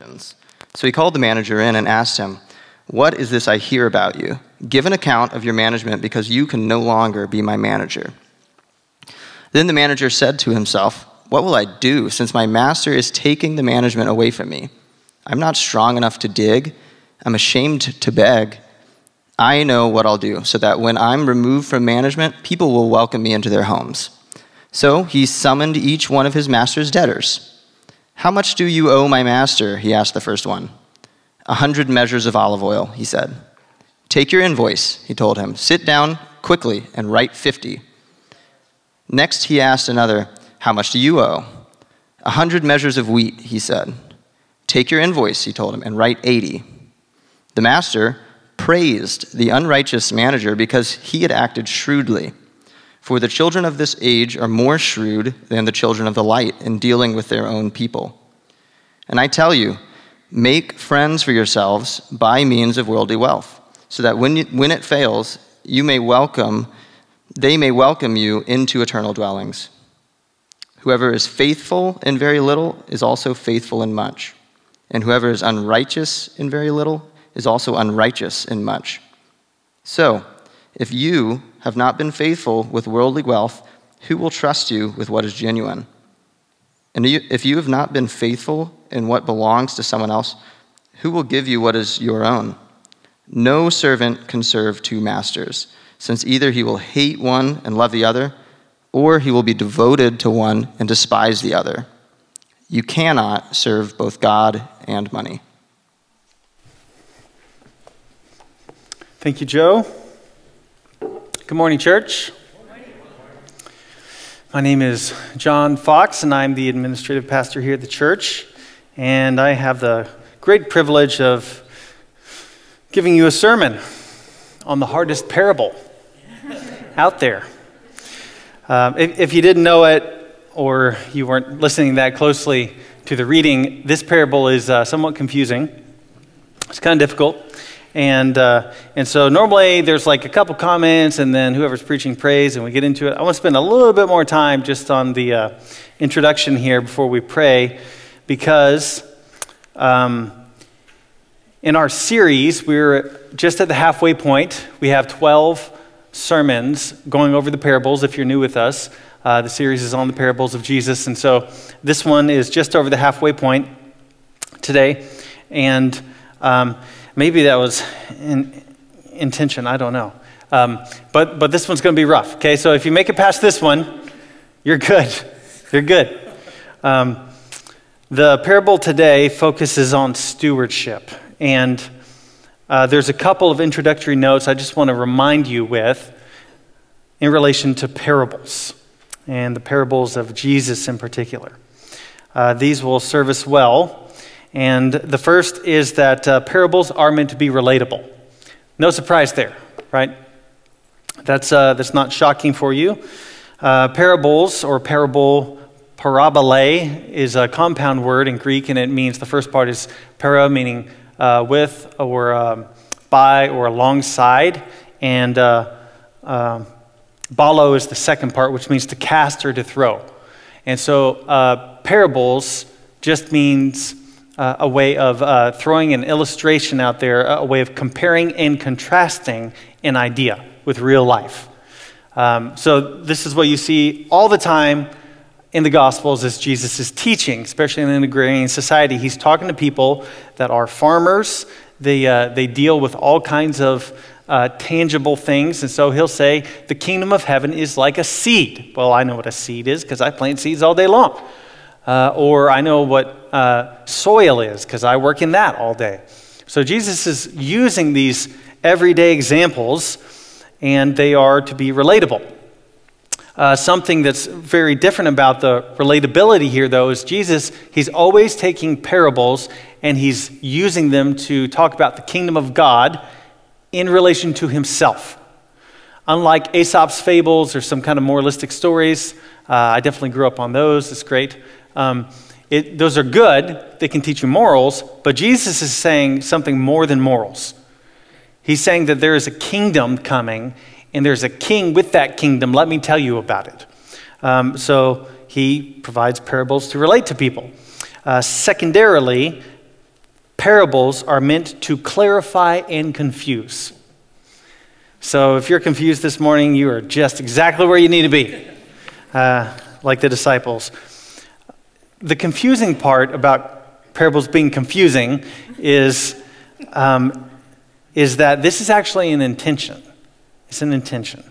questions. So he called the manager in and asked him, What is this I hear about you? Give an account of your management because you can no longer be my manager. Then the manager said to himself, What will I do since my master is taking the management away from me? I'm not strong enough to dig. I'm ashamed to beg. I know what I'll do so that when I'm removed from management, people will welcome me into their homes. So he summoned each one of his master's debtors. How much do you owe my master? He asked the first one. A hundred measures of olive oil, he said. Take your invoice, he told him. Sit down quickly and write fifty. Next, he asked another, How much do you owe? A hundred measures of wheat, he said. Take your invoice, he told him, and write eighty. The master praised the unrighteous manager because he had acted shrewdly. For the children of this age are more shrewd than the children of the light in dealing with their own people. And I tell you, make friends for yourselves by means of worldly wealth, so that when, you, when it fails, you may welcome, they may welcome you into eternal dwellings. Whoever is faithful in very little is also faithful in much, and whoever is unrighteous in very little is also unrighteous in much. So, if you have not been faithful with worldly wealth, who will trust you with what is genuine? And if you have not been faithful in what belongs to someone else, who will give you what is your own? No servant can serve two masters, since either he will hate one and love the other, or he will be devoted to one and despise the other. You cannot serve both God and money. Thank you, Joe. Good morning, church. My name is John Fox, and I'm the administrative pastor here at the church. And I have the great privilege of giving you a sermon on the hardest parable out there. Um, if, if you didn't know it, or you weren't listening that closely to the reading, this parable is uh, somewhat confusing. It's kind of difficult. And, uh, and so normally there's like a couple comments and then whoever's preaching prays and we get into it. I want to spend a little bit more time just on the uh, introduction here before we pray because um, in our series, we're just at the halfway point. We have 12 sermons going over the parables if you're new with us. Uh, the series is on the parables of Jesus. And so this one is just over the halfway point today. And um, Maybe that was in, intention, I don't know. Um, but, but this one's going to be rough, okay? So if you make it past this one, you're good. You're good. Um, the parable today focuses on stewardship. And uh, there's a couple of introductory notes I just want to remind you with in relation to parables and the parables of Jesus in particular. Uh, these will serve us well and the first is that uh, parables are meant to be relatable. No surprise there, right? That's, uh, that's not shocking for you. Uh, parables or parable, parabole, is a compound word in Greek, and it means the first part is para, meaning uh, with or um, by or alongside, and uh, um, balo is the second part, which means to cast or to throw. And so uh, parables just means uh, a way of uh, throwing an illustration out there, a way of comparing and contrasting an idea with real life. Um, so, this is what you see all the time in the Gospels as Jesus is teaching, especially in an agrarian society. He's talking to people that are farmers, they, uh, they deal with all kinds of uh, tangible things. And so he'll say, The kingdom of heaven is like a seed. Well, I know what a seed is because I plant seeds all day long. Uh, or I know what uh, soil is because I work in that all day. So Jesus is using these everyday examples, and they are to be relatable. Uh, something that's very different about the relatability here, though, is Jesus, he's always taking parables and he's using them to talk about the kingdom of God in relation to himself. Unlike Aesop's fables or some kind of moralistic stories, uh, I definitely grew up on those, it's great. Um, it, those are good, they can teach you morals, but Jesus is saying something more than morals. He's saying that there is a kingdom coming, and there's a king with that kingdom. Let me tell you about it. Um, so he provides parables to relate to people. Uh, secondarily, parables are meant to clarify and confuse. So if you're confused this morning, you are just exactly where you need to be, uh, like the disciples. The confusing part about parables being confusing is, um, is that this is actually an intention. It's an intention.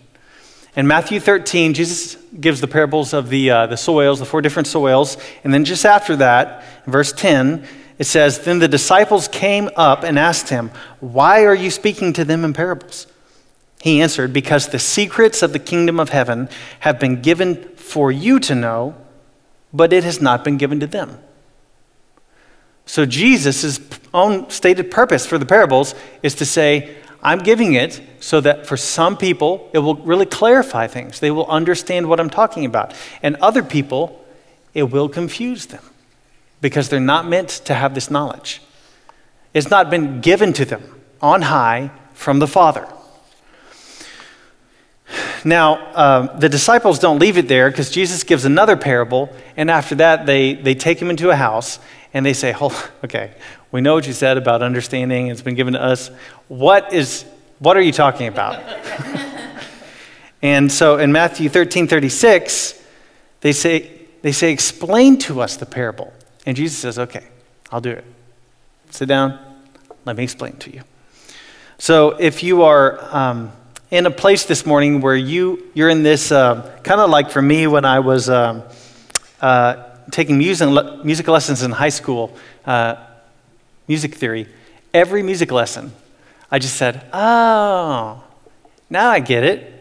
In Matthew 13, Jesus gives the parables of the, uh, the soils, the four different soils. And then just after that, in verse 10, it says, Then the disciples came up and asked him, Why are you speaking to them in parables? He answered, Because the secrets of the kingdom of heaven have been given for you to know, but it has not been given to them. So Jesus' own stated purpose for the parables is to say, I'm giving it so that for some people, it will really clarify things. They will understand what I'm talking about. And other people, it will confuse them because they're not meant to have this knowledge. It's not been given to them on high from the Father. Now, uh, the disciples don't leave it there because Jesus gives another parable, and after that, they, they take him into a house and they say, oh, okay, we know what you said about understanding, it's been given to us. What, is, what are you talking about? and so in Matthew 13 36, they say, they say, explain to us the parable. And Jesus says, okay, I'll do it. Sit down, let me explain to you. So if you are um, in a place this morning where you, you're in this, uh, kind of like for me when I was um, uh, taking music, music lessons in high school, uh, music theory, every music lesson, I just said, oh, now I get it.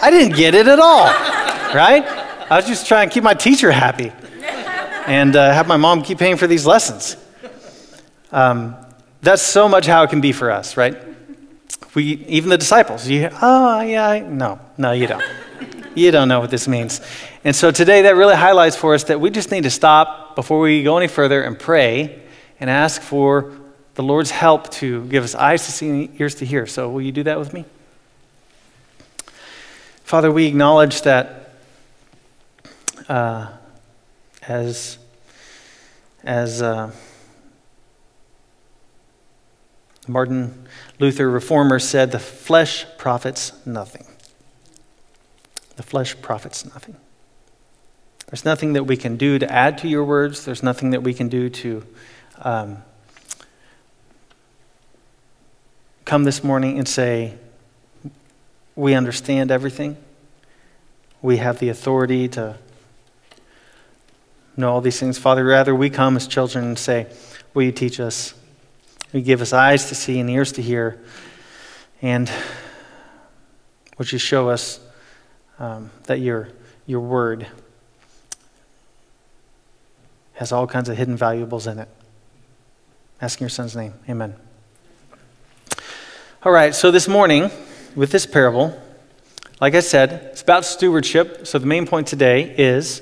I didn't get it at all, right? I was just trying to keep my teacher happy and uh, have my mom keep paying for these lessons. Um, that's so much how it can be for us, right? We, even the disciples, you, oh, yeah, no, no, you don't. You don't know what this means. And so today that really highlights for us that we just need to stop before we go any further and pray and ask for the Lord's help to give us eyes to see and ears to hear. So will you do that with me? Father, we acknowledge that uh, as, as uh, Martin Luther, reformer, said, the flesh profits nothing. The flesh profits nothing. There's nothing that we can do to add to your words. There's nothing that we can do to um, come this morning and say, We understand everything. We have the authority to know all these things. Father, rather, we come as children and say, Will you teach us? You give us eyes to see and ears to hear? And would you show us um, that your, your word has all kinds of hidden valuables in it? Asking your son's name. Amen. All right, so this morning, with this parable, like I said, it's about stewardship. So the main point today is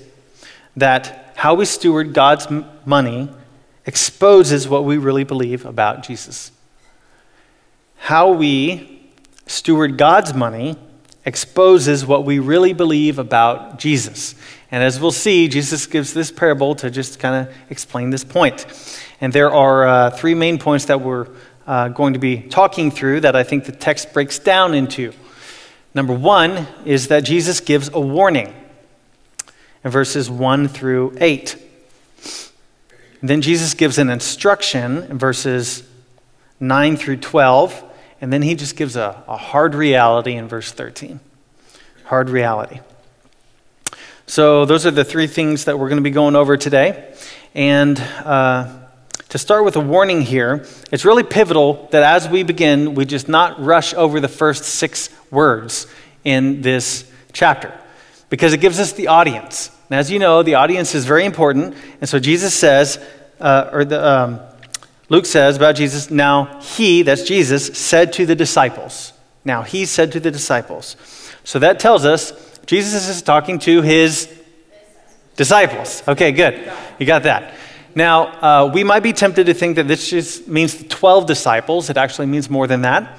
that how we steward God's money exposes what we really believe about Jesus. How we steward God's money exposes what we really believe about Jesus. And as we'll see, Jesus gives this parable to just kind of explain this point. And there are uh, three main points that we're uh, going to be talking through that I think the text breaks down into. Number one is that Jesus gives a warning in verses 1 through 8. Then Jesus gives an instruction in verses 9 through 12. And then he just gives a, a hard reality in verse 13. Hard reality. So, those are the three things that we're going to be going over today. And uh, to start with a warning here, it's really pivotal that as we begin, we just not rush over the first six words in this chapter because it gives us the audience. And as you know, the audience is very important. And so Jesus says, uh, or the, um, Luke says about Jesus, now he, that's Jesus, said to the disciples. Now he said to the disciples. So that tells us Jesus is talking to his disciples. Okay, good. You got that. Now, uh, we might be tempted to think that this just means the 12 disciples. It actually means more than that.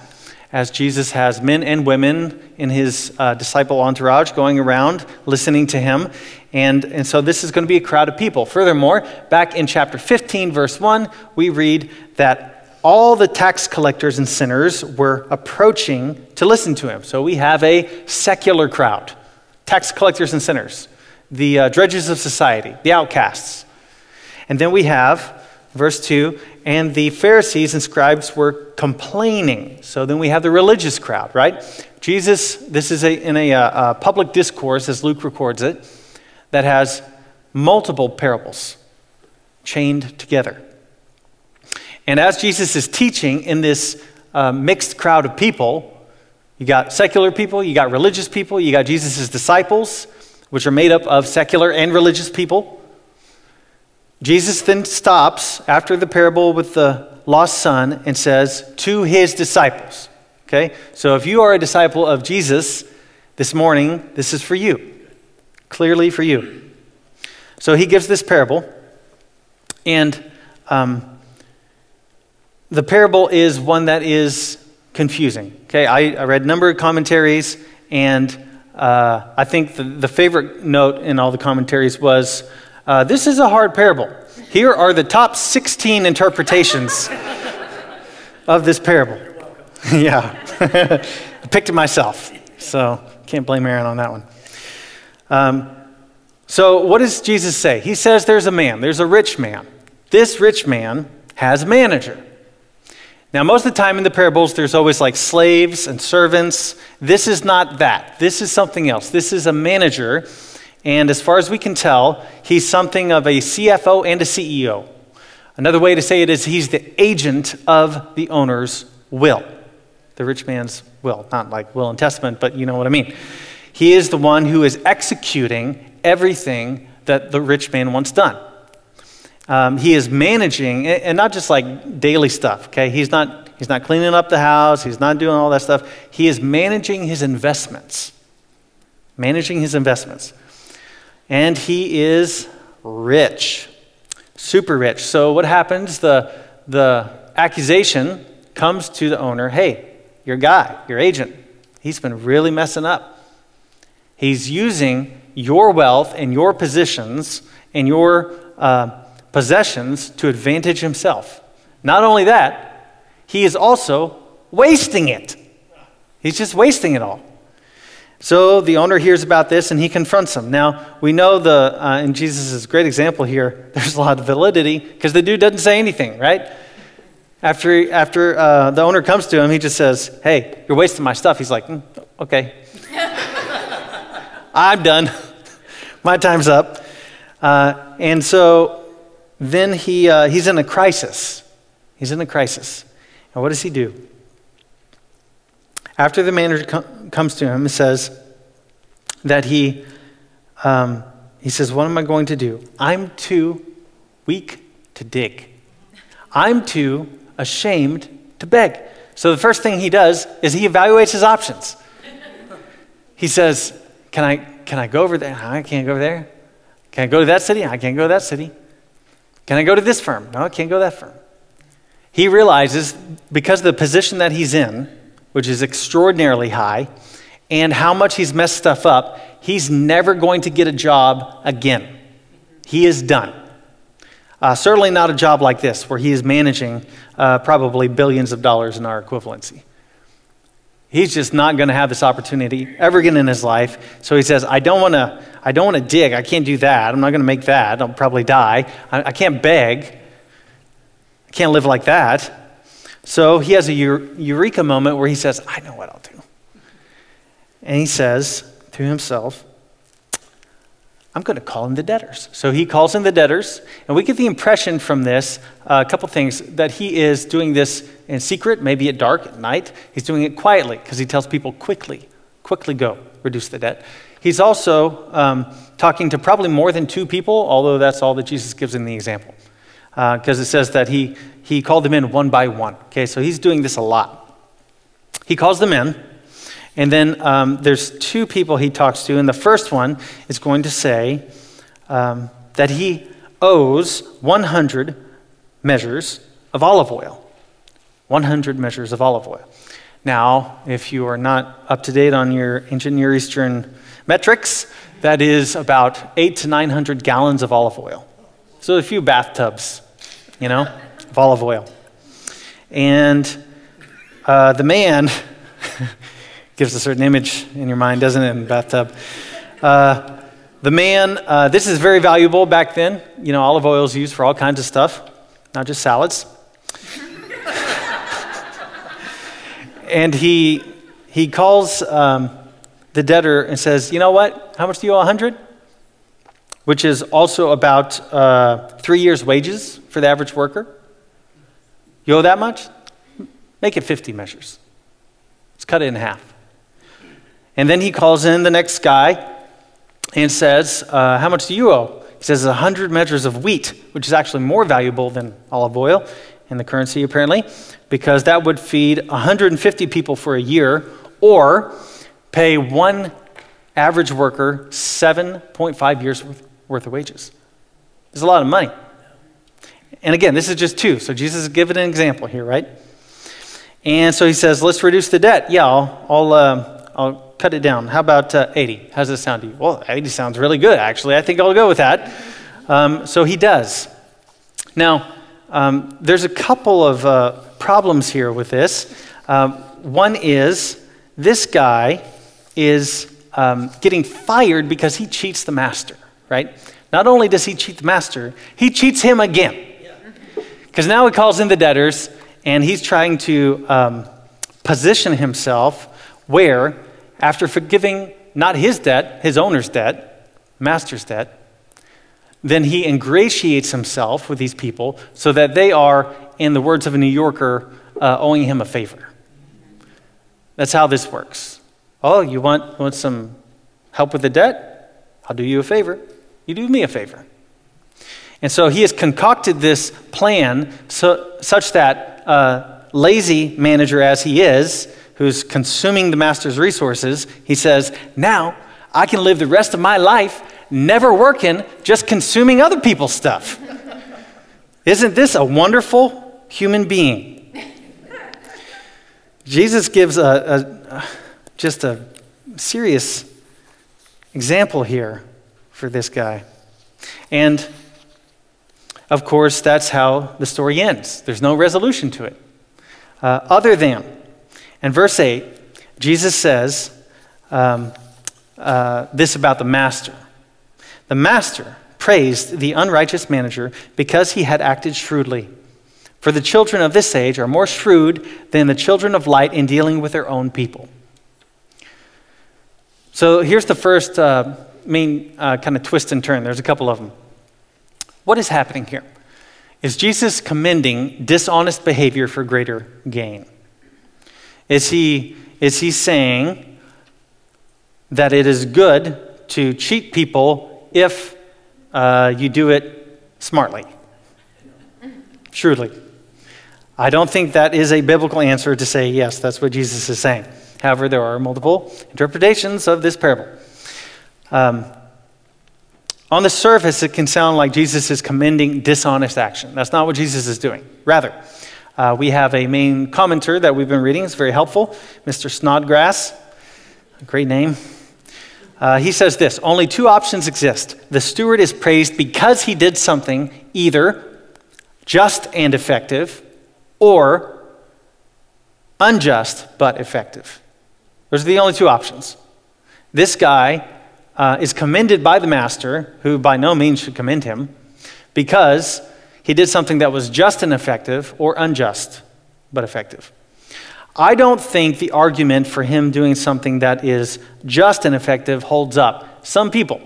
as Jesus has men and women in his uh, disciple entourage going around listening to him. And, and so this is going to be a crowd of people. Furthermore, back in chapter 15, verse 1, we read that all the tax collectors and sinners were approaching to listen to him. So we have a secular crowd tax collectors and sinners, the uh, dredges of society, the outcasts. And then we have, verse 2, and the Pharisees and scribes were complaining. So then we have the religious crowd, right? Jesus, this is a, in a, a uh, uh, public discourse, as Luke records it, that has multiple parables chained together. And as Jesus is teaching in this uh, mixed crowd of people, you got secular people, you got religious people, you got Jesus' disciples, which are made up of secular and religious people. Jesus then stops after the parable with the lost son and says to his disciples, okay? So if you are a disciple of Jesus this morning, this is for you, clearly for you. So he gives this parable, and um, the parable is one that is confusing. Okay, I, I read a number of commentaries, and uh, I think the, the favorite note in all the commentaries was uh, this is a hard parable. Here are the top 16 interpretations of this parable. yeah. I picked it myself, so can't blame Aaron on that one. Um, so, what does Jesus say? He says there's a man, there's a rich man. This rich man has a manager. Now, most of the time in the parables, there's always like slaves and servants. This is not that. This is something else. This is a manager and as far as we can tell, he's something of a CFO and a CEO. Another way to say it is he's the agent of the owner's will, the rich man's will. Not like will and testament, but you know what I mean. He is the one who is executing everything that the rich man wants done. Um, he is managing, and not just like daily stuff, okay? He's not, he's not cleaning up the house, he's not doing all that stuff. He is managing his investments. Managing his investments and he is rich, super rich. So, what happens? The, the accusation comes to the owner hey, your guy, your agent, he's been really messing up. He's using your wealth and your positions and your uh, possessions to advantage himself. Not only that, he is also wasting it. He's just wasting it all. So the owner hears about this and he confronts him. Now, we know the, uh, in Jesus' great example here, there's a lot of validity because the dude doesn't say anything, right? After, after uh, the owner comes to him, he just says, Hey, you're wasting my stuff. He's like, mm, Okay. I'm done. my time's up. Uh, and so then he, uh, he's in a crisis. He's in a crisis. And what does he do? After the manager com- comes to him and says that he, um, he says, What am I going to do? I'm too weak to dig. I'm too ashamed to beg. So the first thing he does is he evaluates his options. He says, Can I, can I go over there? I can't go over there. Can I go to that city? I can't go to that city. Can I go to this firm? No, I can't go that firm. He realizes because of the position that he's in, which is extraordinarily high, and how much he's messed stuff up, he's never going to get a job again. He is done. Uh, certainly not a job like this, where he is managing uh, probably billions of dollars in our equivalency. He's just not going to have this opportunity ever again in his life. So he says, I don't want to. I don't want to dig. I can't do that. I'm not going to make that. I'll probably die. I, I can't beg. I can't live like that. So he has a eureka moment where he says, I know what I'll do. And he says to himself, I'm going to call in the debtors. So he calls in the debtors, and we get the impression from this uh, a couple things that he is doing this in secret, maybe at dark, at night. He's doing it quietly because he tells people quickly, quickly go, reduce the debt. He's also um, talking to probably more than two people, although that's all that Jesus gives in the example because uh, it says that he, he called them in one by one. Okay, so he's doing this a lot. He calls them in, and then um, there's two people he talks to, and the first one is going to say um, that he owes 100 measures of olive oil. 100 measures of olive oil. Now, if you are not up to date on your ancient Near Eastern metrics, that is about eight to 900 gallons of olive oil. So a few bathtubs, you know, of olive oil. And uh, the man gives a certain image in your mind, doesn't it, in the bathtub? Uh, the man, uh, this is very valuable back then. You know, olive oil is used for all kinds of stuff, not just salads. and he, he calls um, the debtor and says, You know what? How much do you owe? 100? Which is also about uh, three years' wages for the average worker. You owe that much? Make it 50 measures. Let's cut it in half. And then he calls in the next guy and says, uh, How much do you owe? He says, 100 measures of wheat, which is actually more valuable than olive oil in the currency, apparently, because that would feed 150 people for a year or pay one average worker 7.5 years worth of wages. It's a lot of money. And again, this is just two. So Jesus is giving an example here, right? And so he says, let's reduce the debt. Yeah, I'll, I'll, uh, I'll cut it down. How about uh, 80? How's that sound to you? Well, 80 sounds really good, actually. I think I'll go with that. Um, so he does. Now, um, there's a couple of uh, problems here with this. Um, one is this guy is um, getting fired because he cheats the master, right? Not only does he cheat the master, he cheats him again. Because now he calls in the debtors and he's trying to um, position himself where after forgiving not his debt, his owner's debt, master's debt, then he ingratiates himself with these people so that they are, in the words of a New Yorker, uh, owing him a favor. That's how this works. Oh, you want, want some help with the debt? I'll do you a favor. You do me a favor. And so he has concocted this plan so, such that uh, lazy manager as he is, who's consuming the master's resources, he says, Now I can live the rest of my life never working, just consuming other people's stuff. Isn't this a wonderful human being? Jesus gives a, a, just a serious example here for this guy. And of course, that's how the story ends. There's no resolution to it. Uh, other than in verse 8, Jesus says um, uh, this about the master. The master praised the unrighteous manager because he had acted shrewdly. For the children of this age are more shrewd than the children of light in dealing with their own people. So here's the first uh, main uh, kind of twist and turn. There's a couple of them. What is happening here? Is Jesus commending dishonest behavior for greater gain? Is he, is he saying that it is good to cheat people if uh, you do it smartly, shrewdly? I don't think that is a biblical answer to say, yes, that's what Jesus is saying. However, there are multiple interpretations of this parable. Um, on the surface, it can sound like Jesus is commending dishonest action. That's not what Jesus is doing. Rather, uh, we have a main commenter that we've been reading. It's very helpful, Mr. Snodgrass. Great name. Uh, he says this Only two options exist. The steward is praised because he did something either just and effective or unjust but effective. Those are the only two options. This guy uh, is commended by the master, who by no means should commend him, because he did something that was just and effective or unjust but effective. I don't think the argument for him doing something that is just and effective holds up. Some people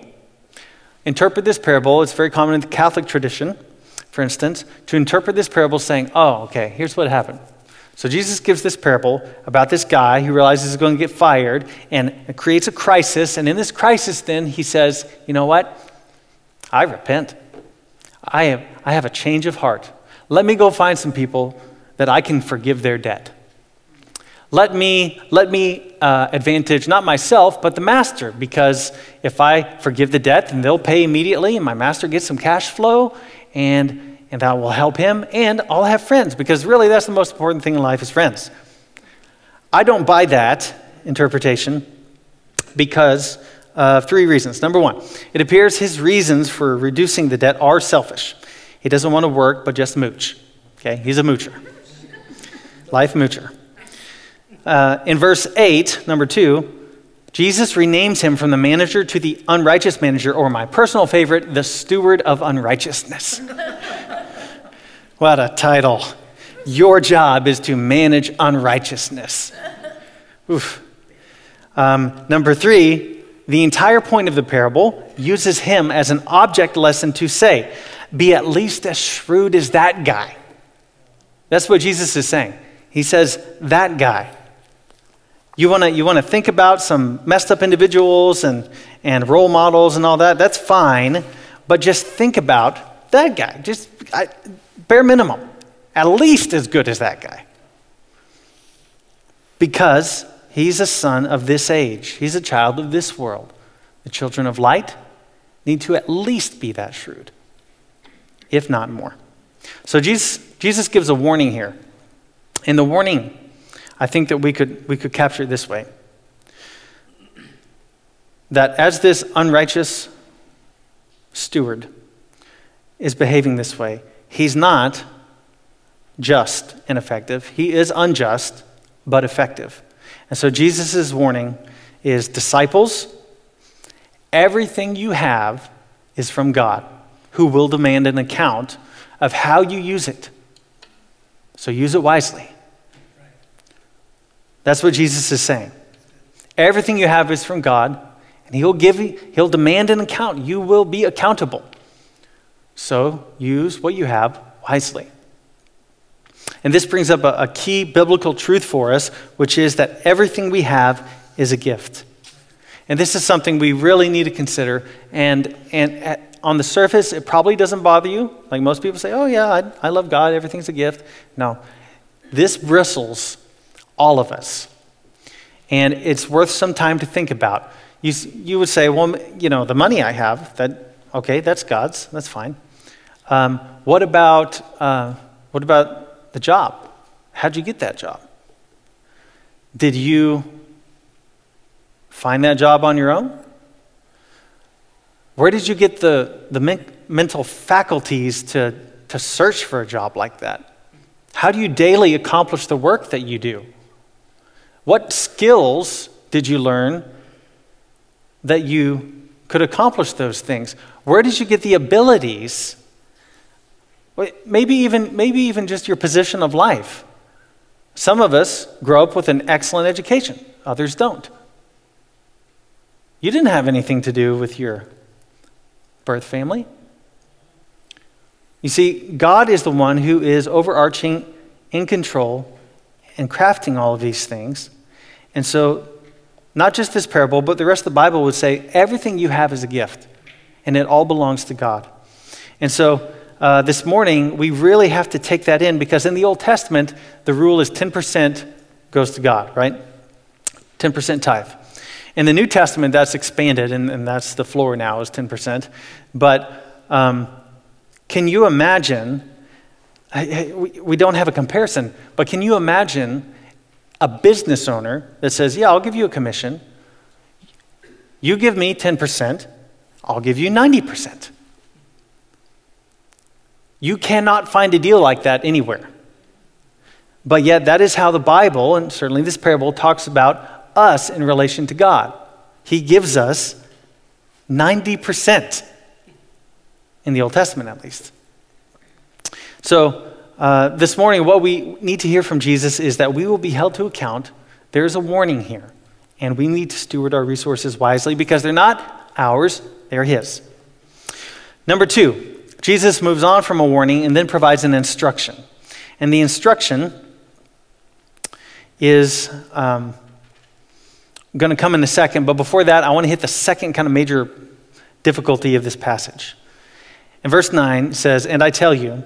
interpret this parable, it's very common in the Catholic tradition, for instance, to interpret this parable saying, oh, okay, here's what happened. So Jesus gives this parable about this guy who realizes he's going to get fired and creates a crisis. And in this crisis, then he says, you know what? I repent. I have, I have a change of heart. Let me go find some people that I can forgive their debt. Let me, let me uh, advantage not myself, but the master, because if I forgive the debt, then they'll pay immediately, and my master gets some cash flow, and, and that will help him, and I'll have friends, because really that's the most important thing in life is friends. I don't buy that interpretation because of three reasons. Number one, it appears his reasons for reducing the debt are selfish. He doesn't want to work, but just mooch. Okay, he's a moocher. Life moocher. Uh, in verse 8, number 2, Jesus renames him from the manager to the unrighteous manager, or my personal favorite, the steward of unrighteousness. what a title. Your job is to manage unrighteousness. Oof. Um, number three, the entire point of the parable uses him as an object lesson to say, be at least as shrewd as that guy. That's what Jesus is saying. He says, that guy. You want to you wanna think about some messed up individuals and, and role models and all that? That's fine. But just think about that guy. Just I, bare minimum. At least as good as that guy. Because he's a son of this age, he's a child of this world. The children of light need to at least be that shrewd, if not more. So Jesus, Jesus gives a warning here. In the warning, I think that we could, we could capture it this way that as this unrighteous steward is behaving this way, he's not just and effective, he is unjust but effective. And so Jesus' warning is disciples, everything you have is from God, who will demand an account of how you use it. So use it wisely. That's what Jesus is saying. Everything you have is from God, and He'll give He'll demand an account. You will be accountable. So use what you have wisely. And this brings up a, a key biblical truth for us, which is that everything we have is a gift. And this is something we really need to consider. And, and at, on the surface, it probably doesn't bother you. Like most people say, oh, yeah, I, I love God, everything's a gift. No, this bristles all of us. And it's worth some time to think about. You, you would say, well, you know, the money I have, that, okay, that's God's, that's fine. Um, what, about, uh, what about the job? How'd you get that job? Did you find that job on your own? Where did you get the, the men- mental faculties to, to search for a job like that? How do you daily accomplish the work that you do? What skills did you learn that you could accomplish those things? Where did you get the abilities? Maybe even, maybe even just your position of life. Some of us grow up with an excellent education, others don't. You didn't have anything to do with your birth family. You see, God is the one who is overarching, in control, and crafting all of these things. And so, not just this parable, but the rest of the Bible would say everything you have is a gift, and it all belongs to God. And so, uh, this morning, we really have to take that in because in the Old Testament, the rule is 10% goes to God, right? 10% tithe. In the New Testament, that's expanded, and, and that's the floor now is 10%. But um, can you imagine? We, we don't have a comparison, but can you imagine a business owner that says, Yeah, I'll give you a commission. You give me 10%, I'll give you 90%. You cannot find a deal like that anywhere. But yet, that is how the Bible, and certainly this parable, talks about us in relation to God. He gives us 90%, in the Old Testament at least. So, uh, this morning, what we need to hear from Jesus is that we will be held to account. There's a warning here, and we need to steward our resources wisely because they're not ours, they're His. Number two, Jesus moves on from a warning and then provides an instruction. And the instruction is um, going to come in a second, but before that, I want to hit the second kind of major difficulty of this passage. And verse 9, says, And I tell you,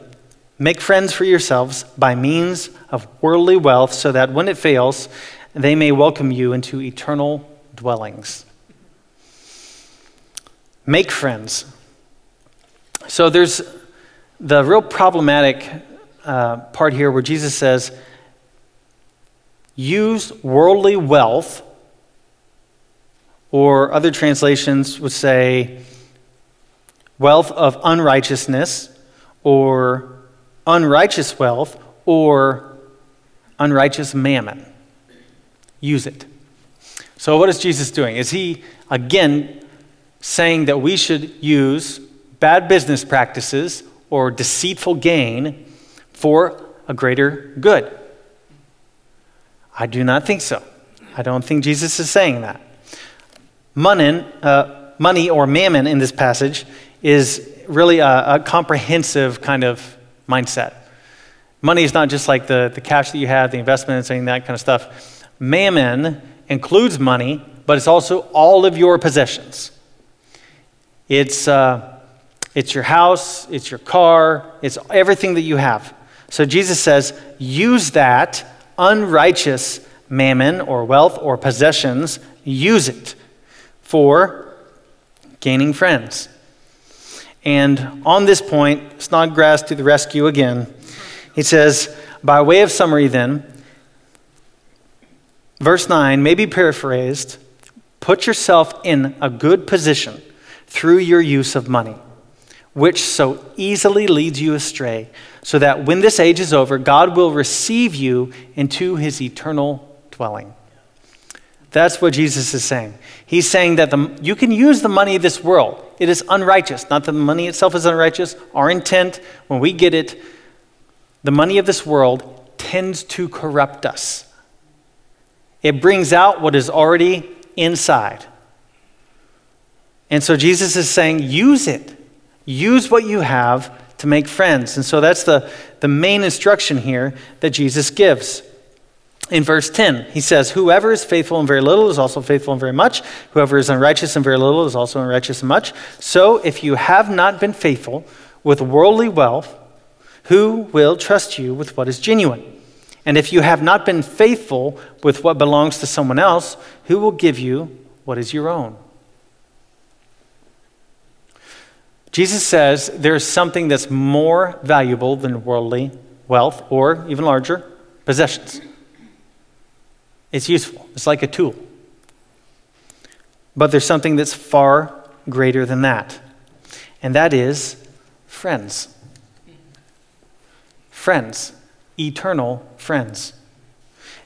Make friends for yourselves by means of worldly wealth, so that when it fails, they may welcome you into eternal dwellings. Make friends. So there's the real problematic uh, part here where Jesus says, use worldly wealth, or other translations would say wealth of unrighteousness, or unrighteous wealth, or unrighteous mammon. Use it. So, what is Jesus doing? Is he, again, saying that we should use bad business practices or deceitful gain for a greater good? I do not think so. I don't think Jesus is saying that. Money, uh, money or mammon in this passage is really a, a comprehensive kind of mindset. Money is not just like the, the cash that you have, the investments, and that kind of stuff. Mammon includes money, but it's also all of your possessions. It's, uh, it's your house, it's your car, it's everything that you have. So Jesus says, use that unrighteous mammon or wealth or possessions, use it for gaining friends. And on this point, Snodgrass to the rescue again. He says, by way of summary, then, verse 9 may be paraphrased put yourself in a good position through your use of money, which so easily leads you astray, so that when this age is over, God will receive you into his eternal dwelling. That's what Jesus is saying. He's saying that the, you can use the money of this world. It is unrighteous. Not that the money itself is unrighteous. Our intent, when we get it, the money of this world tends to corrupt us. It brings out what is already inside. And so Jesus is saying, use it. Use what you have to make friends. And so that's the, the main instruction here that Jesus gives in verse 10. He says, Whoever is faithful in very little is also faithful in very much. Whoever is unrighteous in very little is also unrighteous in much. So if you have not been faithful with worldly wealth, who will trust you with what is genuine? And if you have not been faithful with what belongs to someone else, who will give you what is your own? Jesus says there's something that's more valuable than worldly wealth or even larger possessions. It's useful, it's like a tool. But there's something that's far greater than that, and that is friends. Friends, eternal friends.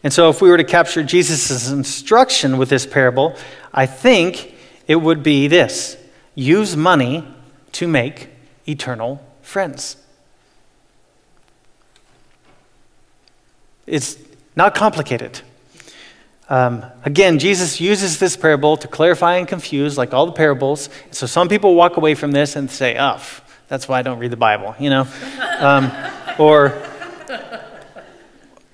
And so, if we were to capture Jesus' instruction with this parable, I think it would be this use money to make eternal friends. It's not complicated. Um, again, Jesus uses this parable to clarify and confuse, like all the parables. So some people walk away from this and say, "Oh, that's why I don't read the Bible," you know, um, or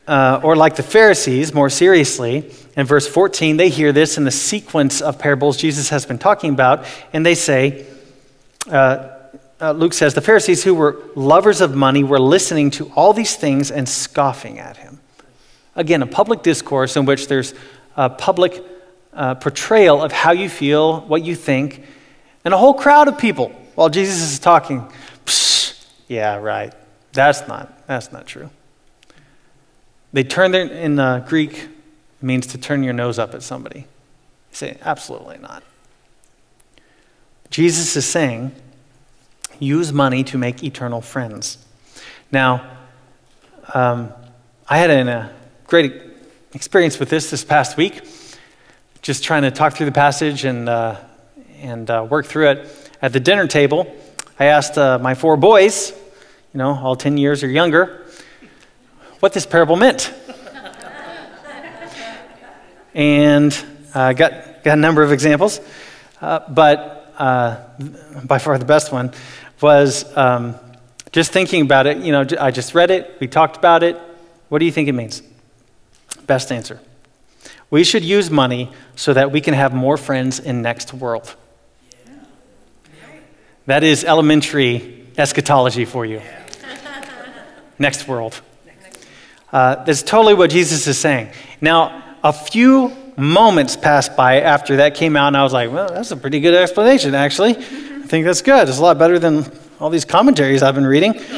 uh, or like the Pharisees, more seriously. In verse 14, they hear this in the sequence of parables Jesus has been talking about, and they say, uh, uh, Luke says, the Pharisees who were lovers of money were listening to all these things and scoffing at him. Again, a public discourse in which there's a public uh, portrayal of how you feel, what you think, and a whole crowd of people while Jesus is talking. Psh, yeah, right. That's not, that's not true. They turn their, in uh, Greek, means to turn your nose up at somebody. You say, absolutely not. Jesus is saying, use money to make eternal friends. Now, um, I had an, uh, great experience with this this past week, just trying to talk through the passage and, uh, and uh, work through it. At the dinner table, I asked uh, my four boys, you know, all 10 years or younger, what this parable meant. and I got, got a number of examples, uh, but uh, by far the best one was um, just thinking about it. You know, I just read it, we talked about it. What do you think it means? Best answer. We should use money so that we can have more friends in next world. That is elementary eschatology for you. next world. Uh, that's totally what Jesus is saying. Now, a few moments passed by after that came out, and I was like, well, that's a pretty good explanation, actually. I think that's good. It's a lot better than all these commentaries I've been reading.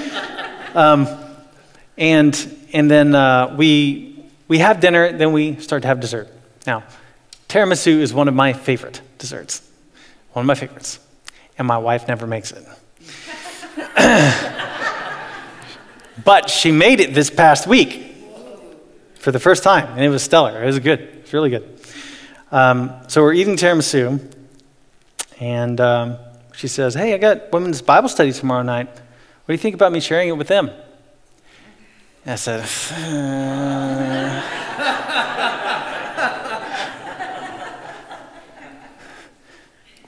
Um, and, and then uh, we we have dinner, then we start to have dessert. Now, tiramisu is one of my favorite desserts, one of my favorites, and my wife never makes it. but she made it this past week for the first time, and it was stellar. It was good. It's really good. Um, so we're eating tiramisu, and um, she says, Hey, I got women's Bible study tomorrow night. What do you think about me sharing it with them? I said, uh...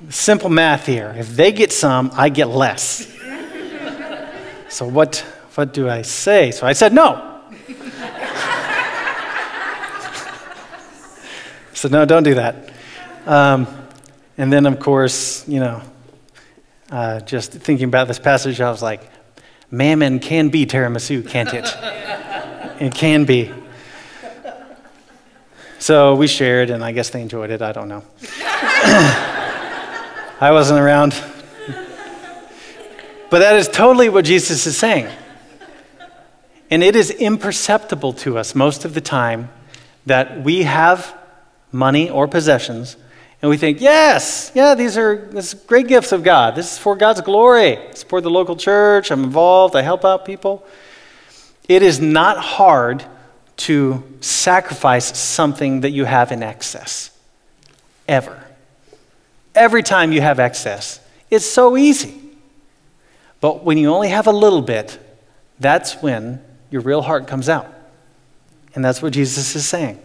Simple math here. If they get some, I get less. so what, what do I say? So I said no. so no, don't do that. Um, and then, of course, you know, uh, just thinking about this passage, I was like, mammon can be tiramisu, can't it? it can be. So we shared, and I guess they enjoyed it. I don't know. I wasn't around. But that is totally what Jesus is saying. And it is imperceptible to us most of the time that we have money or possessions and we think, yes, yeah, these are great gifts of God. This is for God's glory. I support the local church. I'm involved. I help out people. It is not hard to sacrifice something that you have in excess, ever. Every time you have excess, it's so easy. But when you only have a little bit, that's when your real heart comes out. And that's what Jesus is saying.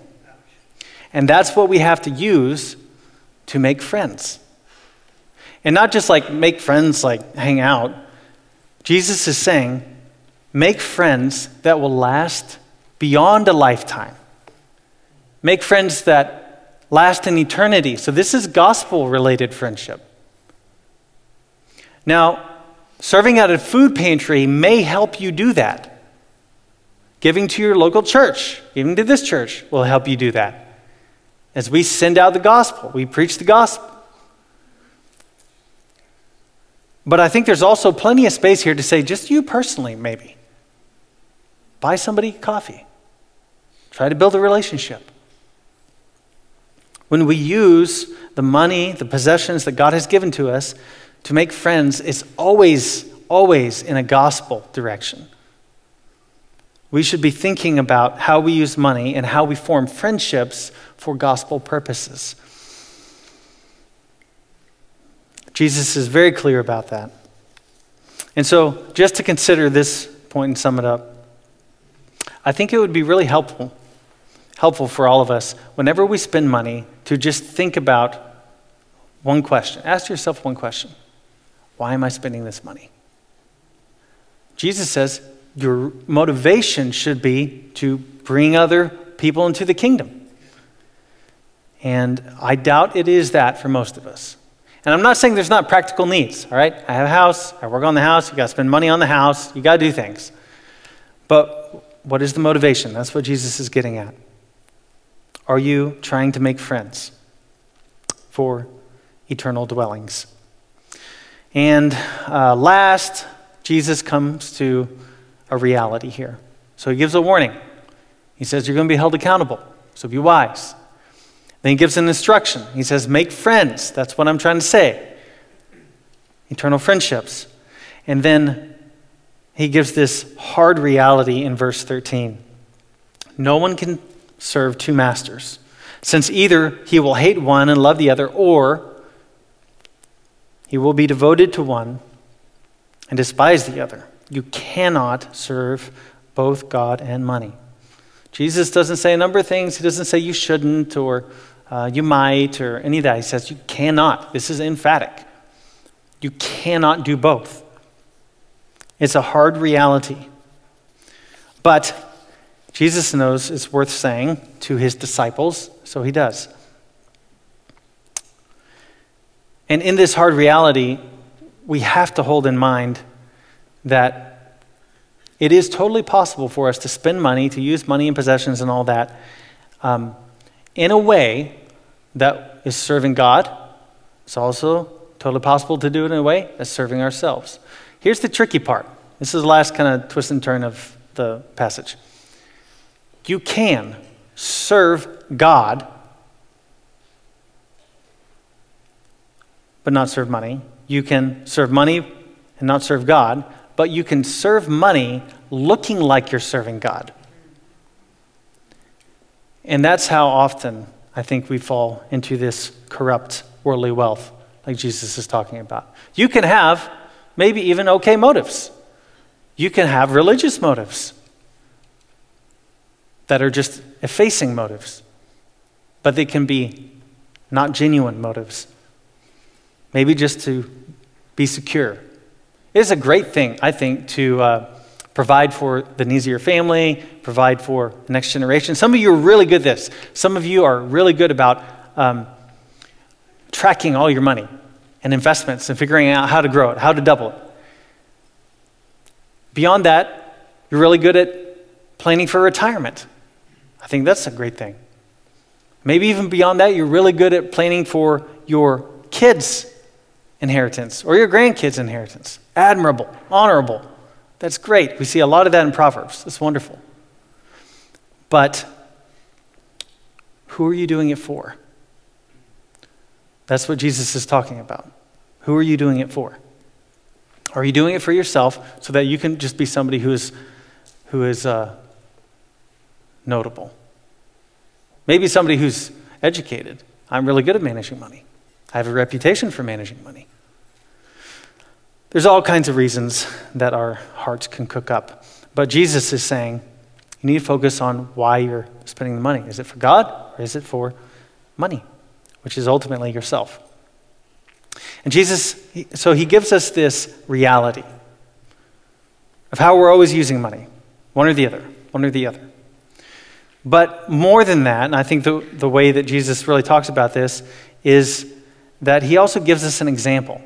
And that's what we have to use to make friends. And not just like make friends, like hang out. Jesus is saying, make friends that will last beyond a lifetime. Make friends that last in eternity. So, this is gospel related friendship. Now, serving at a food pantry may help you do that. Giving to your local church, giving to this church, will help you do that as we send out the gospel, we preach the gospel. But I think there's also plenty of space here to say, just you personally, maybe. Buy somebody coffee. Try to build a relationship. When we use the money, the possessions that God has given to us to make friends, it's always, always in a gospel direction. We should be thinking about how we use money and how we form friendships for gospel purposes. Jesus is very clear about that. And so, just to consider this point and sum it up, I think it would be really helpful, helpful for all of us whenever we spend money to just think about one question. Ask yourself one question Why am I spending this money? Jesus says, your motivation should be to bring other people into the kingdom. And I doubt it is that for most of us. And I'm not saying there's not practical needs, all right? I have a house, I work on the house, you got to spend money on the house, you got to do things. But what is the motivation? That's what Jesus is getting at. Are you trying to make friends for eternal dwellings? And uh, last, Jesus comes to a reality here. So he gives a warning. He says, You're going to be held accountable, so be wise. Then he gives an instruction. He says, Make friends. That's what I'm trying to say. Eternal friendships. And then he gives this hard reality in verse 13 No one can serve two masters, since either he will hate one and love the other, or he will be devoted to one and despise the other. You cannot serve both God and money. Jesus doesn't say a number of things. He doesn't say you shouldn't or uh, you might or any of that. He says you cannot. This is emphatic. You cannot do both. It's a hard reality. But Jesus knows it's worth saying to his disciples, so he does. And in this hard reality, we have to hold in mind that it is totally possible for us to spend money, to use money and possessions and all that um, in a way that is serving God. It's also totally possible to do it in a way that's serving ourselves. Here's the tricky part. This is the last kind of twist and turn of the passage. You can serve God, but not serve money. You can serve money and not serve God, but you can serve money looking like you're serving God. And that's how often I think we fall into this corrupt worldly wealth, like Jesus is talking about. You can have maybe even okay motives, you can have religious motives that are just effacing motives, but they can be not genuine motives. Maybe just to be secure. It is a great thing, I think, to. Uh, provide for the needs of your family, provide for the next generation. Some of you are really good at this. Some of you are really good about um, tracking all your money and investments and figuring out how to grow it, how to double it. Beyond that, you're really good at planning for retirement. I think that's a great thing. Maybe even beyond that, you're really good at planning for your kids' inheritance or your grandkids' inheritance. Admirable, honorable. That's great. We see a lot of that in Proverbs. It's wonderful. But who are you doing it for? That's what Jesus is talking about. Who are you doing it for? Are you doing it for yourself so that you can just be somebody who is, who is uh, notable? Maybe somebody who's educated. I'm really good at managing money. I have a reputation for managing money. There's all kinds of reasons that our hearts can cook up. But Jesus is saying you need to focus on why you're spending the money. Is it for God or is it for money, which is ultimately yourself? And Jesus, so he gives us this reality of how we're always using money one or the other, one or the other. But more than that, and I think the, the way that Jesus really talks about this is that he also gives us an example.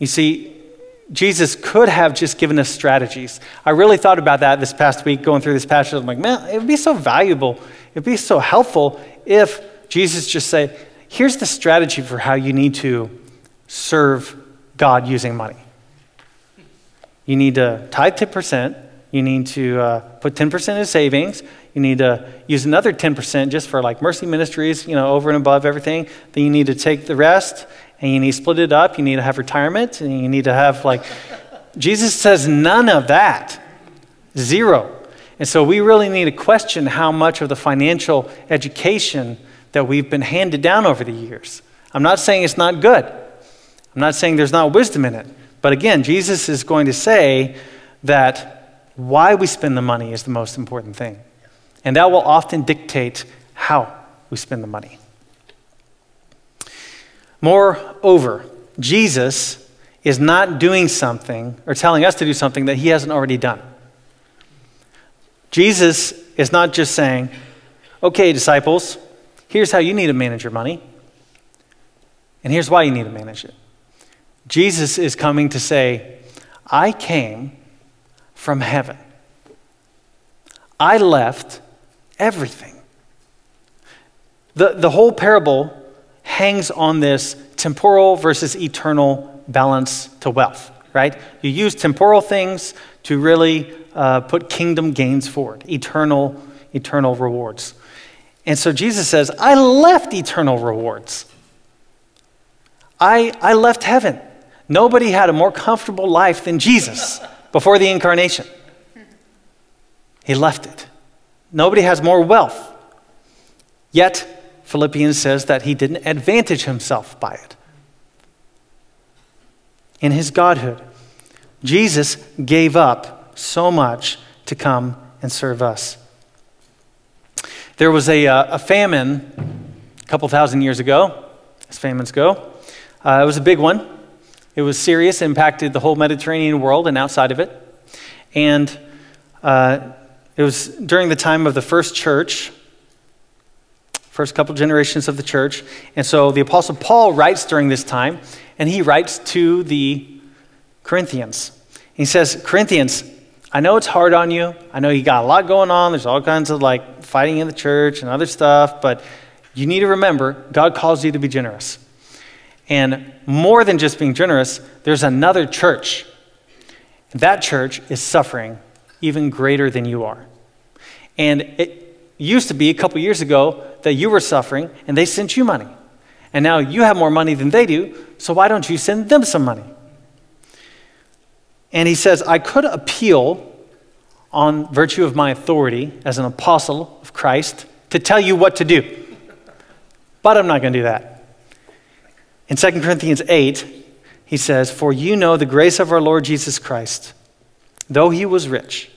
You see, Jesus could have just given us strategies. I really thought about that this past week going through this passage. I'm like, man, it would be so valuable, it would be so helpful if Jesus just said, here's the strategy for how you need to serve God using money. You need to tithe 10%. You need to uh, put 10% in savings. You need to use another 10% just for like mercy ministries, you know, over and above everything. Then you need to take the rest and you need to split it up. You need to have retirement, and you need to have like. Jesus says none of that. Zero. And so we really need to question how much of the financial education that we've been handed down over the years. I'm not saying it's not good. I'm not saying there's not wisdom in it. But again, Jesus is going to say that why we spend the money is the most important thing. And that will often dictate how we spend the money. Moreover, Jesus is not doing something or telling us to do something that he hasn't already done. Jesus is not just saying, okay, disciples, here's how you need to manage your money, and here's why you need to manage it. Jesus is coming to say, I came from heaven. I left everything. The, the whole parable hangs on this temporal versus eternal balance to wealth, right? You use temporal things to really uh, put kingdom gains forward, eternal, eternal rewards. And so Jesus says, I left eternal rewards. I, I left heaven. Nobody had a more comfortable life than Jesus before the incarnation. He left it. Nobody has more wealth. Yet, Philippians says that he didn't advantage himself by it. In his godhood, Jesus gave up so much to come and serve us. There was a, uh, a famine a couple thousand years ago, as famines go. Uh, it was a big one. It was serious, impacted the whole Mediterranean world and outside of it. And uh, it was during the time of the first church first couple generations of the church. And so the Apostle Paul writes during this time, and he writes to the Corinthians. He says, Corinthians, I know it's hard on you. I know you got a lot going on. There's all kinds of like fighting in the church and other stuff, but you need to remember God calls you to be generous. And more than just being generous, there's another church. That church is suffering even greater than you are. And it, used to be a couple years ago that you were suffering and they sent you money. And now you have more money than they do, so why don't you send them some money? And he says, I could appeal on virtue of my authority as an apostle of Christ to tell you what to do. But I'm not going to do that. In 2 Corinthians 8, he says, For you know the grace of our Lord Jesus Christ, though he was rich,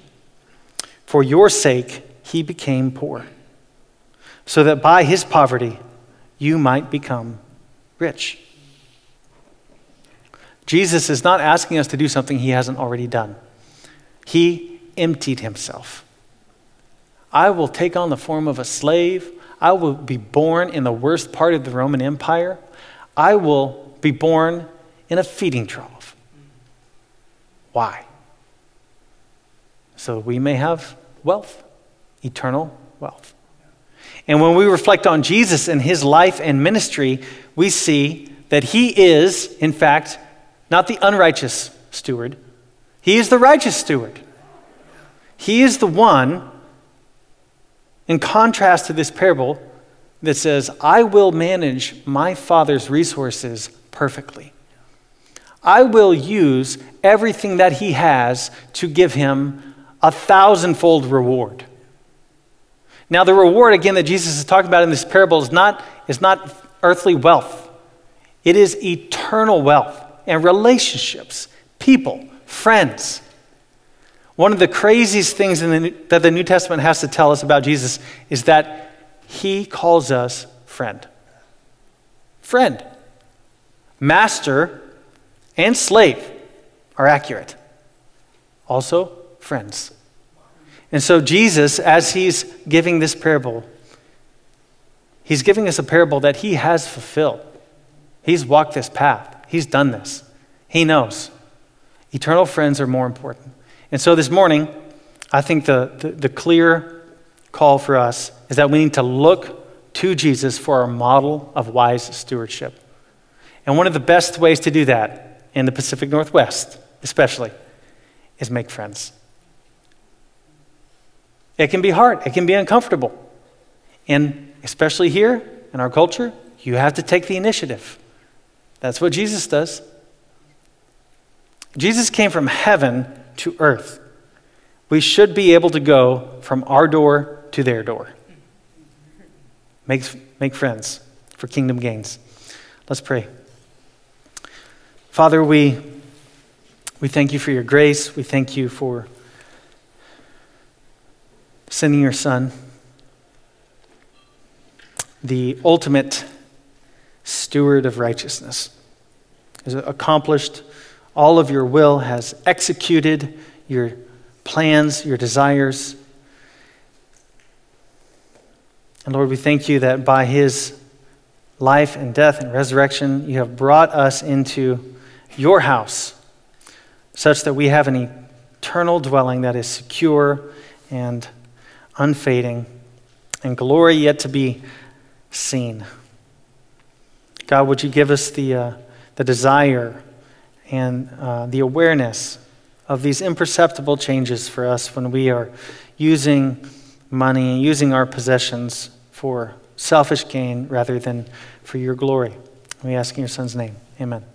for your sake he became poor, so that by his poverty you might become rich. Jesus is not asking us to do something he hasn't already done. He emptied himself. I will take on the form of a slave. I will be born in the worst part of the Roman Empire. I will be born in a feeding trough. Why? So we may have wealth, eternal wealth. And when we reflect on Jesus and his life and ministry, we see that he is, in fact, not the unrighteous steward, he is the righteous steward. He is the one in contrast to this parable that says, I will manage my father's resources perfectly. I will use everything that he has to give him a thousandfold reward. Now, the reward, again, that Jesus is talking about in this parable is not, is not earthly wealth, it is eternal wealth and relationships, people, friends. One of the craziest things the, that the New Testament has to tell us about Jesus is that he calls us friend. Friend. Master and slave are accurate. Also, friends. And so, Jesus, as he's giving this parable, he's giving us a parable that he has fulfilled. He's walked this path, he's done this. He knows. Eternal friends are more important. And so this morning, I think the, the, the, clear call for us is that we need to look to Jesus for our model of wise stewardship. And one of the best ways to do that in the Pacific Northwest, especially, is make friends. It can be hard, it can be uncomfortable. And especially here in our culture, you have to take the initiative. That's what Jesus does. Jesus came from heaven to earth. We should be able to go from our door to their door. Make, make friends for kingdom gains. Let's pray. Father, we, we thank you for your grace. We thank you for sending your Son, the ultimate steward of righteousness, has accomplished all of your will, has executed your plans, your desires. And Lord, we thank you that by his life and death and resurrection, you have brought us into your house such that we have an eternal dwelling that is secure and unfading and glory yet to be seen. God, would you give us the, uh, the desire and uh, the awareness of these imperceptible changes for us when we are using money, and using our possessions for selfish gain rather than for your glory. We ask in your son's name. Amen.